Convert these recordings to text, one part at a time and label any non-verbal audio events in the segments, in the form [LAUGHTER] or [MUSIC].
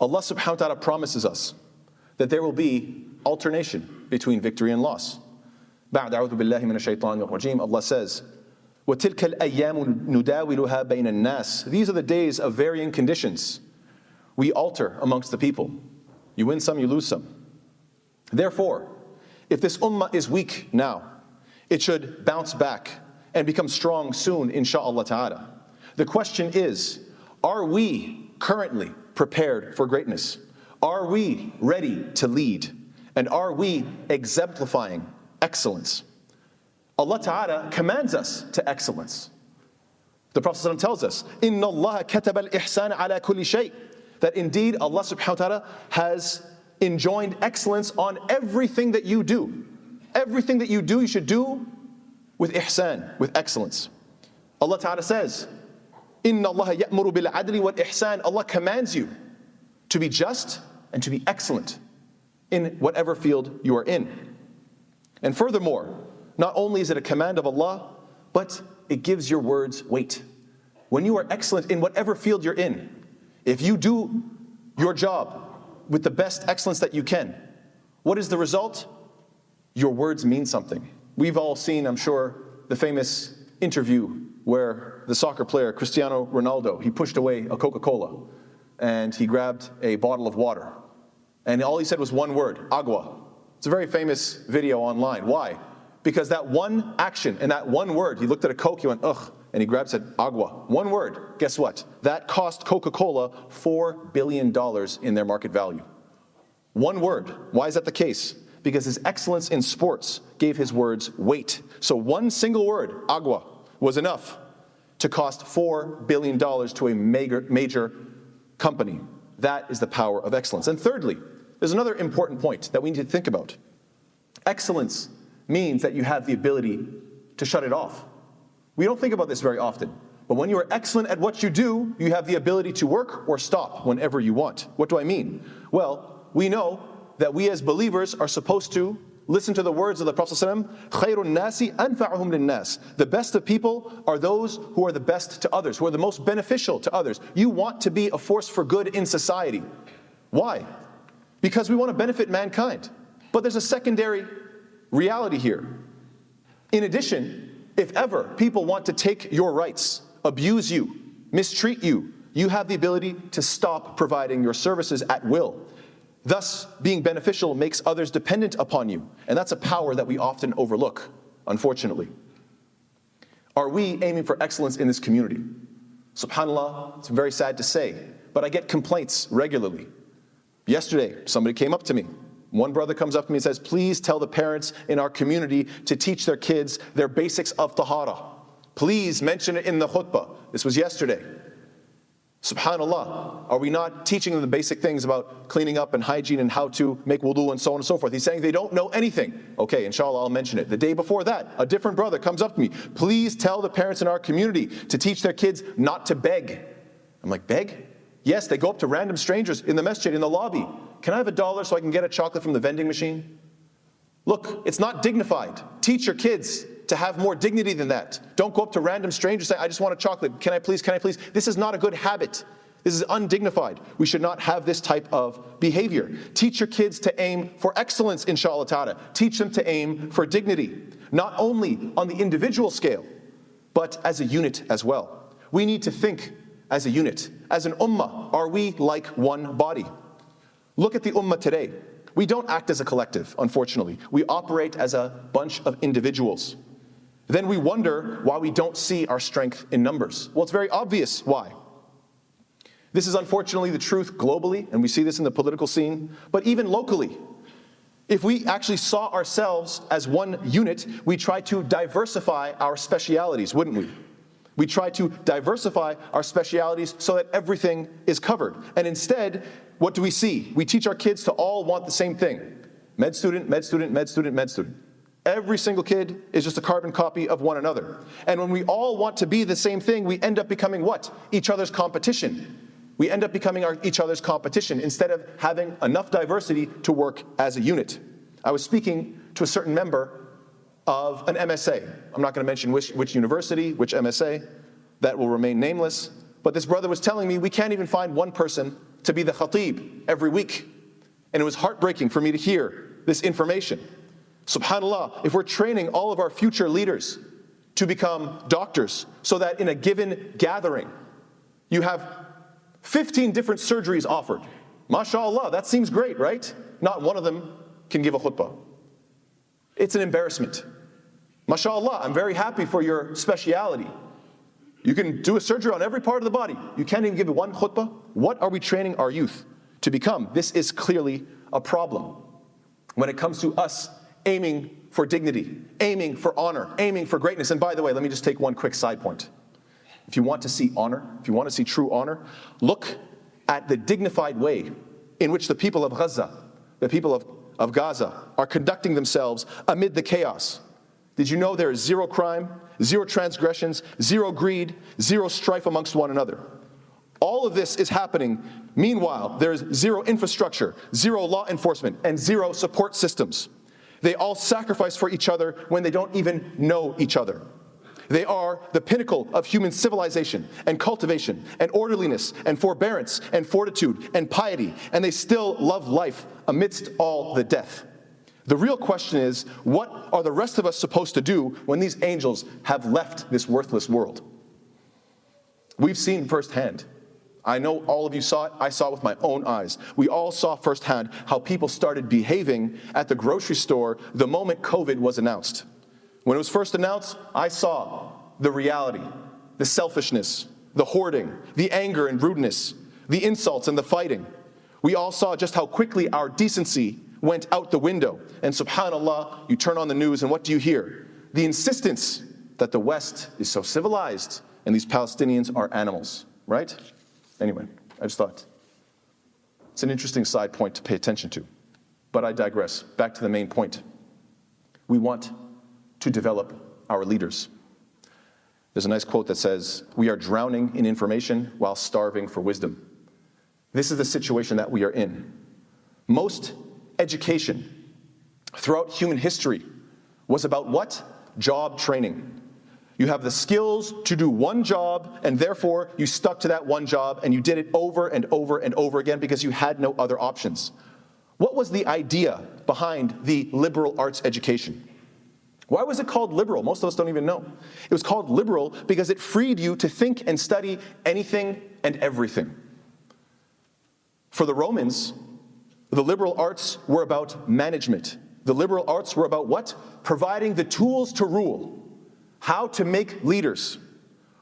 Allah subhanahu wa ta'ala promises us that there will be alternation between victory and loss. بعد أعوذ بالله من الشيطان الرجيم Allah says وتلك الأيام نداولها بين الناس These are the days of varying conditions. We alter amongst the people. You win some, you lose some. Therefore, if this ummah is weak now, it should bounce back and become strong soon, insha'Allah ta'ala. The question is, are we currently prepared for greatness? Are we ready to lead? And are we exemplifying excellence? Allah Ta'ala commands us to excellence. The Prophet tells us, إِنَّ اللَّهَ كَتَبَ الْإِحْسَانَ عَلَى كُلِّ شَيْءٍ That indeed Allah subhanahu wa ta'ala has enjoined excellence on everything that you do. Everything that you do, you should do with ihsan, with excellence. Allah Ta'ala says, Inna Allah ya'muru bil adli wal ihsan. Allah commands you to be just and to be excellent in whatever field you are in. And furthermore, not only is it a command of Allah, but it gives your words weight. When you are excellent in whatever field you're in, if you do your job with the best excellence that you can, what is the result? Your words mean something. We've all seen, I'm sure, the famous interview where the soccer player Cristiano Ronaldo, he pushed away a Coca-Cola and he grabbed a bottle of water. And all he said was one word, agua. It's a very famous video online. Why? Because that one action and that one word, he looked at a Coke, he went, ugh, and he grabbed said, agua. One word. Guess what? That cost Coca Cola $4 billion in their market value. One word. Why is that the case? Because his excellence in sports gave his words weight. So one single word, agua, was enough to cost $4 billion to a major, major company. That is the power of excellence. And thirdly, there's another important point that we need to think about. Excellence means that you have the ability to shut it off. We don't think about this very often. But when you are excellent at what you do, you have the ability to work or stop whenever you want. What do I mean? Well, we know that we as believers are supposed to listen to the words of the Prophet خَيْرُ النَّاسِ أَنْفَعُهُمْ لِلنَّاسِ The best of people are those who are the best to others, who are the most beneficial to others. You want to be a force for good in society. Why? Because we want to benefit mankind. But there's a secondary reality here. In addition, if ever people want to take your rights, abuse you, mistreat you, you have the ability to stop providing your services at will. Thus, being beneficial makes others dependent upon you. And that's a power that we often overlook, unfortunately. Are we aiming for excellence in this community? SubhanAllah, it's very sad to say, but I get complaints regularly. Yesterday, somebody came up to me one brother comes up to me and says, Please tell the parents in our community to teach their kids their basics of tahara. Please mention it in the khutbah. This was yesterday. Subhanallah, are we not teaching them the basic things about cleaning up and hygiene and how to make wudu and so on and so forth? He's saying they don't know anything. Okay, inshallah, I'll mention it. The day before that, a different brother comes up to me. Please tell the parents in our community to teach their kids not to beg. I'm like, beg? Yes, they go up to random strangers in the masjid, in the lobby. Can I have a dollar so I can get a chocolate from the vending machine? Look, it's not dignified. Teach your kids to have more dignity than that. Don't go up to random strangers and say, I just want a chocolate. Can I please? Can I please? This is not a good habit. This is undignified. We should not have this type of behavior. Teach your kids to aim for excellence, inshallah ta'ala. Teach them to aim for dignity, not only on the individual scale, but as a unit as well. We need to think as a unit. As an ummah, are we like one body? Look at the ummah today. We don't act as a collective, unfortunately. We operate as a bunch of individuals. Then we wonder why we don't see our strength in numbers. Well, it's very obvious why. This is unfortunately the truth globally, and we see this in the political scene, but even locally. If we actually saw ourselves as one unit, we try to diversify our specialities, wouldn't we? We try to diversify our specialities so that everything is covered. And instead, what do we see? We teach our kids to all want the same thing med student, med student, med student, med student. Every single kid is just a carbon copy of one another. And when we all want to be the same thing, we end up becoming what? Each other's competition. We end up becoming our, each other's competition instead of having enough diversity to work as a unit. I was speaking to a certain member of an MSA. I'm not going to mention which, which university, which MSA, that will remain nameless. But this brother was telling me we can't even find one person to be the khatib every week. And it was heartbreaking for me to hear this information. SubhanAllah, if we're training all of our future leaders to become doctors so that in a given gathering you have 15 different surgeries offered. MashaAllah, that seems great, right? Not one of them can give a khutbah. It's an embarrassment. MashaAllah, I'm very happy for your speciality. You can do a surgery on every part of the body. You can't even give one khutbah. What are we training our youth to become? This is clearly a problem. When it comes to us aiming for dignity, aiming for honor, aiming for greatness. And by the way, let me just take one quick side point. If you want to see honor, if you want to see true honor, look at the dignified way in which the people of Gaza, the people of, of Gaza, are conducting themselves amid the chaos. Did you know there is zero crime, zero transgressions, zero greed, zero strife amongst one another? All of this is happening. Meanwhile, there is zero infrastructure, zero law enforcement, and zero support systems. They all sacrifice for each other when they don't even know each other. They are the pinnacle of human civilization and cultivation and orderliness and forbearance and fortitude and piety, and they still love life amidst all the death. The real question is what are the rest of us supposed to do when these angels have left this worthless world? We've seen firsthand I know all of you saw it. I saw it with my own eyes. We all saw firsthand how people started behaving at the grocery store the moment COVID was announced. When it was first announced, I saw the reality, the selfishness, the hoarding, the anger and rudeness, the insults and the fighting. We all saw just how quickly our decency went out the window. And subhanAllah, you turn on the news and what do you hear? The insistence that the West is so civilized and these Palestinians are animals, right? Anyway, I just thought it's an interesting side point to pay attention to. But I digress. Back to the main point. We want to develop our leaders. There's a nice quote that says, We are drowning in information while starving for wisdom. This is the situation that we are in. Most education throughout human history was about what? Job training. You have the skills to do one job, and therefore you stuck to that one job and you did it over and over and over again because you had no other options. What was the idea behind the liberal arts education? Why was it called liberal? Most of us don't even know. It was called liberal because it freed you to think and study anything and everything. For the Romans, the liberal arts were about management. The liberal arts were about what? Providing the tools to rule how to make leaders.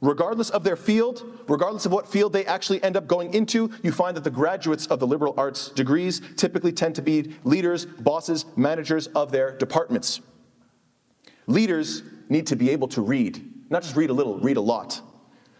Regardless of their field, regardless of what field they actually end up going into, you find that the graduates of the liberal arts degrees typically tend to be leaders, bosses, managers of their departments. Leaders need to be able to read, not just read a little, read a lot,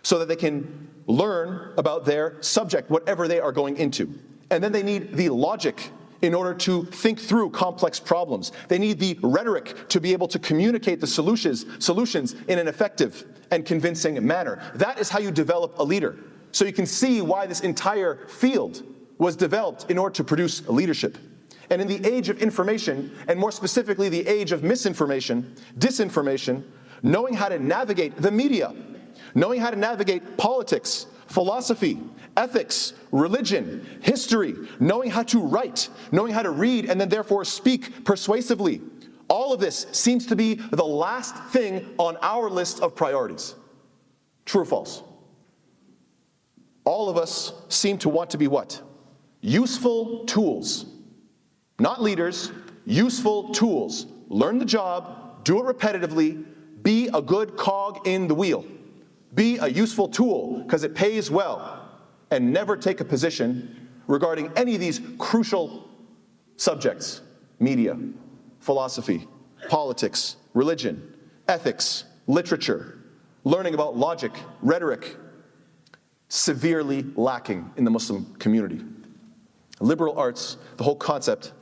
so that they can learn about their subject, whatever they are going into. And then they need the logic in order to think through complex problems. They need the rhetoric to be able to communicate the solutions, solutions in an effective and convincing manner. That is how you develop a leader. So you can see why this entire field was developed in order to produce leadership. And in the age of information, and more specifically the age of misinformation, disinformation, knowing how to navigate the media, knowing how to navigate politics, philosophy, ethics, religion, history, knowing how to write, knowing how to read, and then therefore speak persuasively. All of this seems to be the last thing on our list of priorities. True or false? All of us seem to want to be what? Useful tools. Not leaders, useful tools. Learn the job, do it repetitively, be a good cog in the wheel. Be a useful tool because it pays well and never take a position regarding any of these crucial subjects media, philosophy, politics, religion, ethics, literature, learning about logic, rhetoric, severely lacking in the Muslim community. Liberal arts, the whole concept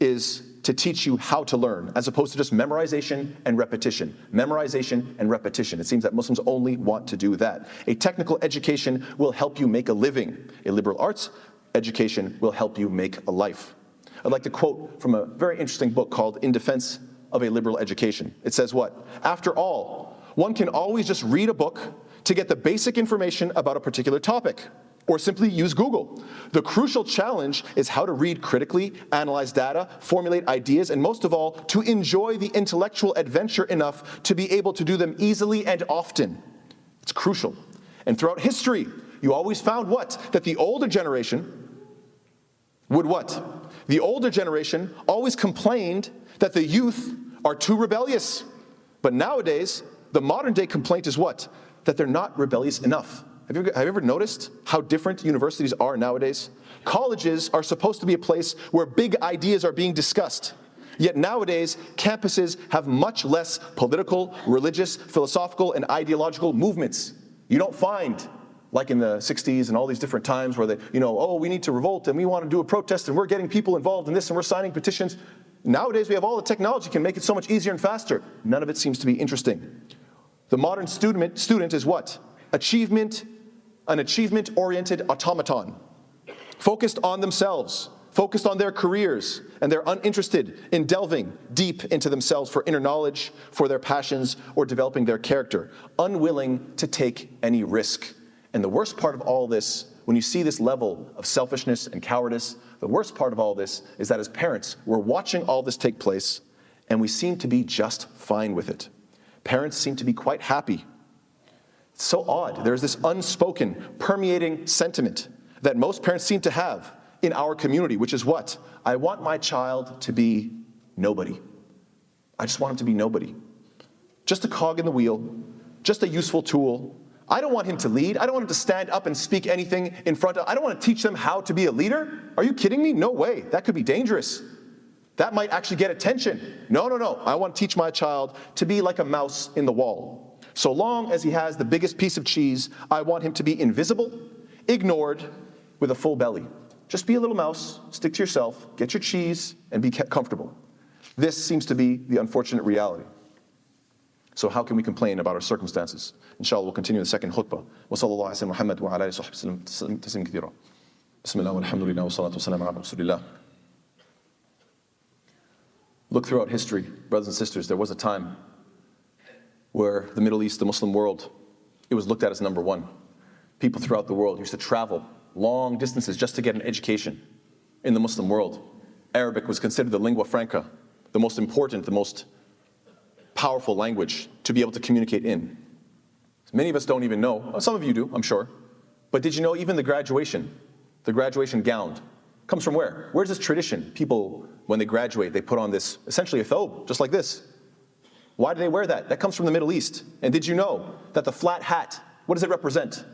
is to teach you how to learn, as opposed to just memorization and repetition. Memorization and repetition. It seems that Muslims only want to do that. A technical education will help you make a living. A liberal arts education will help you make a life. I'd like to quote from a very interesting book called In Defense of a Liberal Education. It says what? After all, one can always just read a book to get the basic information about a particular topic. Or simply use Google. The crucial challenge is how to read critically, analyze data, formulate ideas, and most of all, to enjoy the intellectual adventure enough to be able to do them easily and often. It's crucial. And throughout history, you always found what? That the older generation would what? The older generation always complained that the youth are too rebellious. But nowadays, the modern day complaint is what? That they're not rebellious enough. Have you, ever, have you ever noticed how different universities are nowadays? Colleges are supposed to be a place where big ideas are being discussed. Yet nowadays, campuses have much less political, religious, philosophical, and ideological movements. You don't find, like in the 60s and all these different times where they, you know, oh, we need to revolt and we want to do a protest and we're getting people involved in this and we're signing petitions. Nowadays, we have all the technology can make it so much easier and faster. None of it seems to be interesting. The modern student, student is what? Achievement an achievement oriented automaton, focused on themselves, focused on their careers, and they're uninterested in delving deep into themselves for inner knowledge, for their passions, or developing their character, unwilling to take any risk. And the worst part of all this, when you see this level of selfishness and cowardice, the worst part of all this is that as parents, we're watching all this take place and we seem to be just fine with it. Parents seem to be quite happy it's so odd. There's this unspoken, permeating sentiment that most parents seem to have in our community, which is what? I want my child to be nobody. I just want him to be nobody. Just a cog in the wheel, just a useful tool. I don't want him to lead. I don't want him to stand up and speak anything in front of. I don't want to teach them how to be a leader. Are you kidding me? No way. That could be dangerous. That might actually get attention. No, no, no. I want to teach my child to be like a mouse in the wall. So long as he has the biggest piece of cheese, I want him to be invisible, ignored, with a full belly. Just be a little mouse, stick to yourself, get your cheese, and be comfortable. This seems to be the unfortunate reality. So how can we complain about our circumstances? Inshallah, we'll continue the second khutbah. وصلى الله على محمد وعلى آله وصحبه وسلم تسليما كثيرا. بسم الله والحمد لله والصلاة والسلام على رسول الله. Look throughout history, brothers and sisters, there was a time where the Middle East, the Muslim world, it was looked at as number one. People throughout the world used to travel long distances just to get an education in the Muslim world. Arabic was considered the lingua franca, the most important, the most powerful language to be able to communicate in. Many of us don't even know. Some of you do, I'm sure. But did you know even the graduation, the graduation gown, comes from where? Where's this tradition? People, when they graduate, they put on this, essentially a thobe, just like this. Why do they wear that? That comes from the Middle East. And did you know that the flat hat, what does it represent?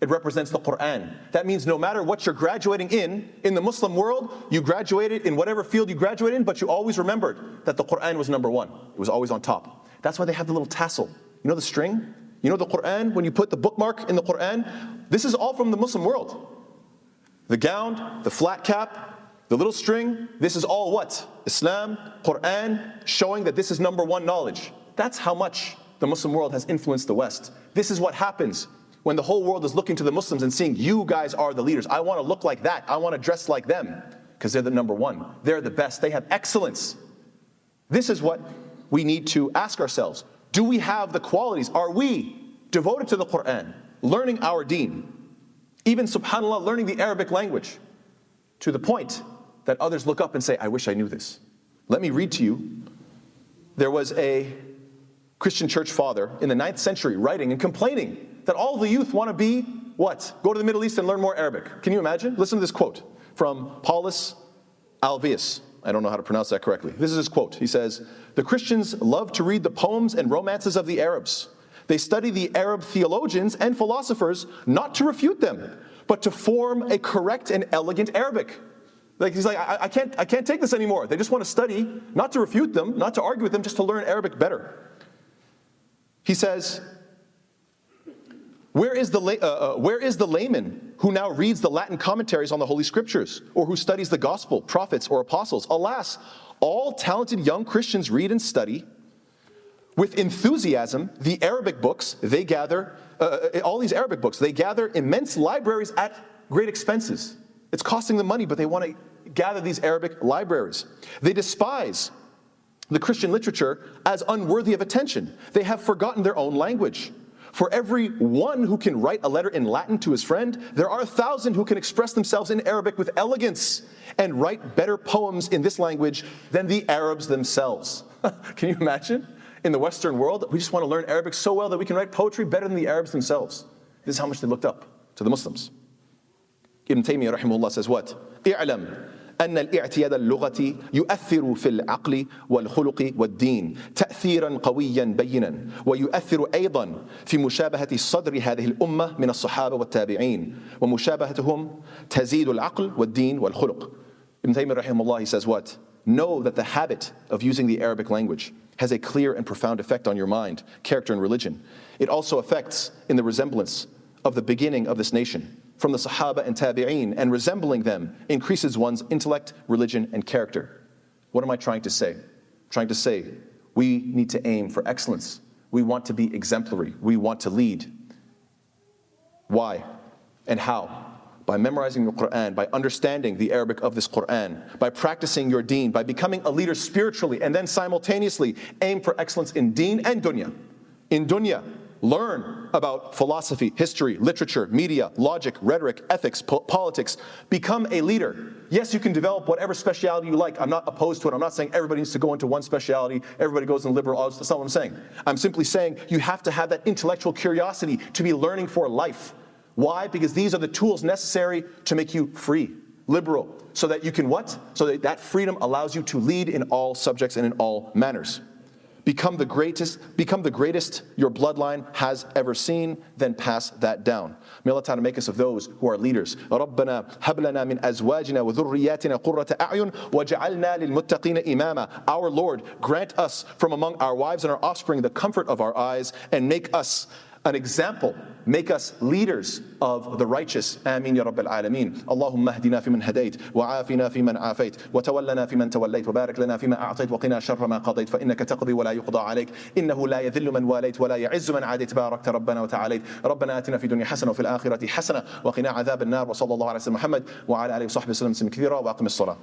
It represents the Quran. That means no matter what you're graduating in, in the Muslim world, you graduated in whatever field you graduated in, but you always remembered that the Quran was number one. It was always on top. That's why they have the little tassel. You know the string? You know the Quran, when you put the bookmark in the Quran? This is all from the Muslim world. The gown, the flat cap, the little string, this is all what? Islam, Quran, showing that this is number one knowledge. That's how much the Muslim world has influenced the West. This is what happens when the whole world is looking to the Muslims and seeing you guys are the leaders. I want to look like that. I want to dress like them because they're the number one. They're the best. They have excellence. This is what we need to ask ourselves. Do we have the qualities? Are we devoted to the Quran, learning our deen? Even, subhanAllah, learning the Arabic language to the point that others look up and say, I wish I knew this. Let me read to you. There was a Christian church father in the ninth century writing and complaining that all the youth want to be what? Go to the Middle East and learn more Arabic. Can you imagine? Listen to this quote from Paulus Alvarus. I don't know how to pronounce that correctly. This is his quote. He says, The Christians love to read the poems and romances of the Arabs. They study the Arab theologians and philosophers not to refute them, but to form a correct and elegant Arabic. Like he's like, I, I, can't, I can't take this anymore. They just want to study, not to refute them, not to argue with them, just to learn Arabic better. He says, where is, the, uh, uh, where is the layman who now reads the Latin commentaries on the Holy Scriptures, or who studies the gospel, prophets, or apostles? Alas, all talented young Christians read and study with enthusiasm the Arabic books they gather, uh, uh all these Arabic books, they gather immense libraries at great expenses. It's costing them money, but they want to gather these Arabic libraries. They despise the Christian literature as unworthy of attention. They have forgotten their own language. For every one who can write a letter in Latin to his friend, there are a thousand who can express themselves in Arabic with elegance and write better poems in this language than the Arabs themselves. [LAUGHS] can you imagine? In the Western world, we just want to learn Arabic so well that we can write poetry better than the Arabs themselves. This is how much they looked up to the Muslims. Ibn Taymiyyah rahimahullah says what? اعلم أن الاعتياد اللغة يؤثر في العقل والخلق والدين تأثيرا قويا بينا ويؤثر أيضا في مشابهة صدر هذه الأمة من الصحابة والتابعين ومشابهتهم تزيد العقل والدين والخلق Ibn Taymiyyah rahimahullah, he says what? Know that the habit of using the Arabic language has a clear and profound effect on your mind, character, and religion. It also affects in the resemblance of the beginning of this nation from the Sahaba and Tabi'een and resembling them increases one's intellect, religion, and character. What am I trying to say? I'm trying to say we need to aim for excellence. We want to be exemplary. We want to lead. Why and how? By memorizing the Quran, by understanding the Arabic of this Quran, by practicing your deen, by becoming a leader spiritually, and then simultaneously aim for excellence in deen and dunya. In dunya, Learn about philosophy, history, literature, media, logic, rhetoric, ethics, po- politics. Become a leader. Yes, you can develop whatever speciality you like. I'm not opposed to it. I'm not saying everybody needs to go into one speciality, everybody goes in liberal arts. That's not what I'm saying. I'm simply saying you have to have that intellectual curiosity to be learning for life. Why? Because these are the tools necessary to make you free, liberal, so that you can what? So that that freedom allows you to lead in all subjects and in all manners become the greatest, become the greatest your bloodline has ever seen, then pass that down. May Allah Ta'ala make us of those who are leaders. ربنا هب لنا من أزواجنا وذرياتنا قرة أعين وجعلنا للمتقين إماما. Our Lord, grant us from among our wives and our offspring the comfort of our eyes and make us an example. Make us leaders of the righteous. آمين يا رب العالمين. اللهم اهدنا فيمن هديت وعافنا فيمن عافيت وتولنا فيمن توليت وبارك لنا فيما أعطيت وقنا شر ما قضيت فإنك تقضي ولا يقضى عليك إنه لا يذل من واليت ولا يعز من عاديت باركت ربنا وتعاليت ربنا آتنا في الدنيا حسنة وفي الآخرة حسنة وقنا عذاب النار وصلى الله على سيدنا محمد وعلى آله وصحبه وسلم كثيرا وأقم الصلاة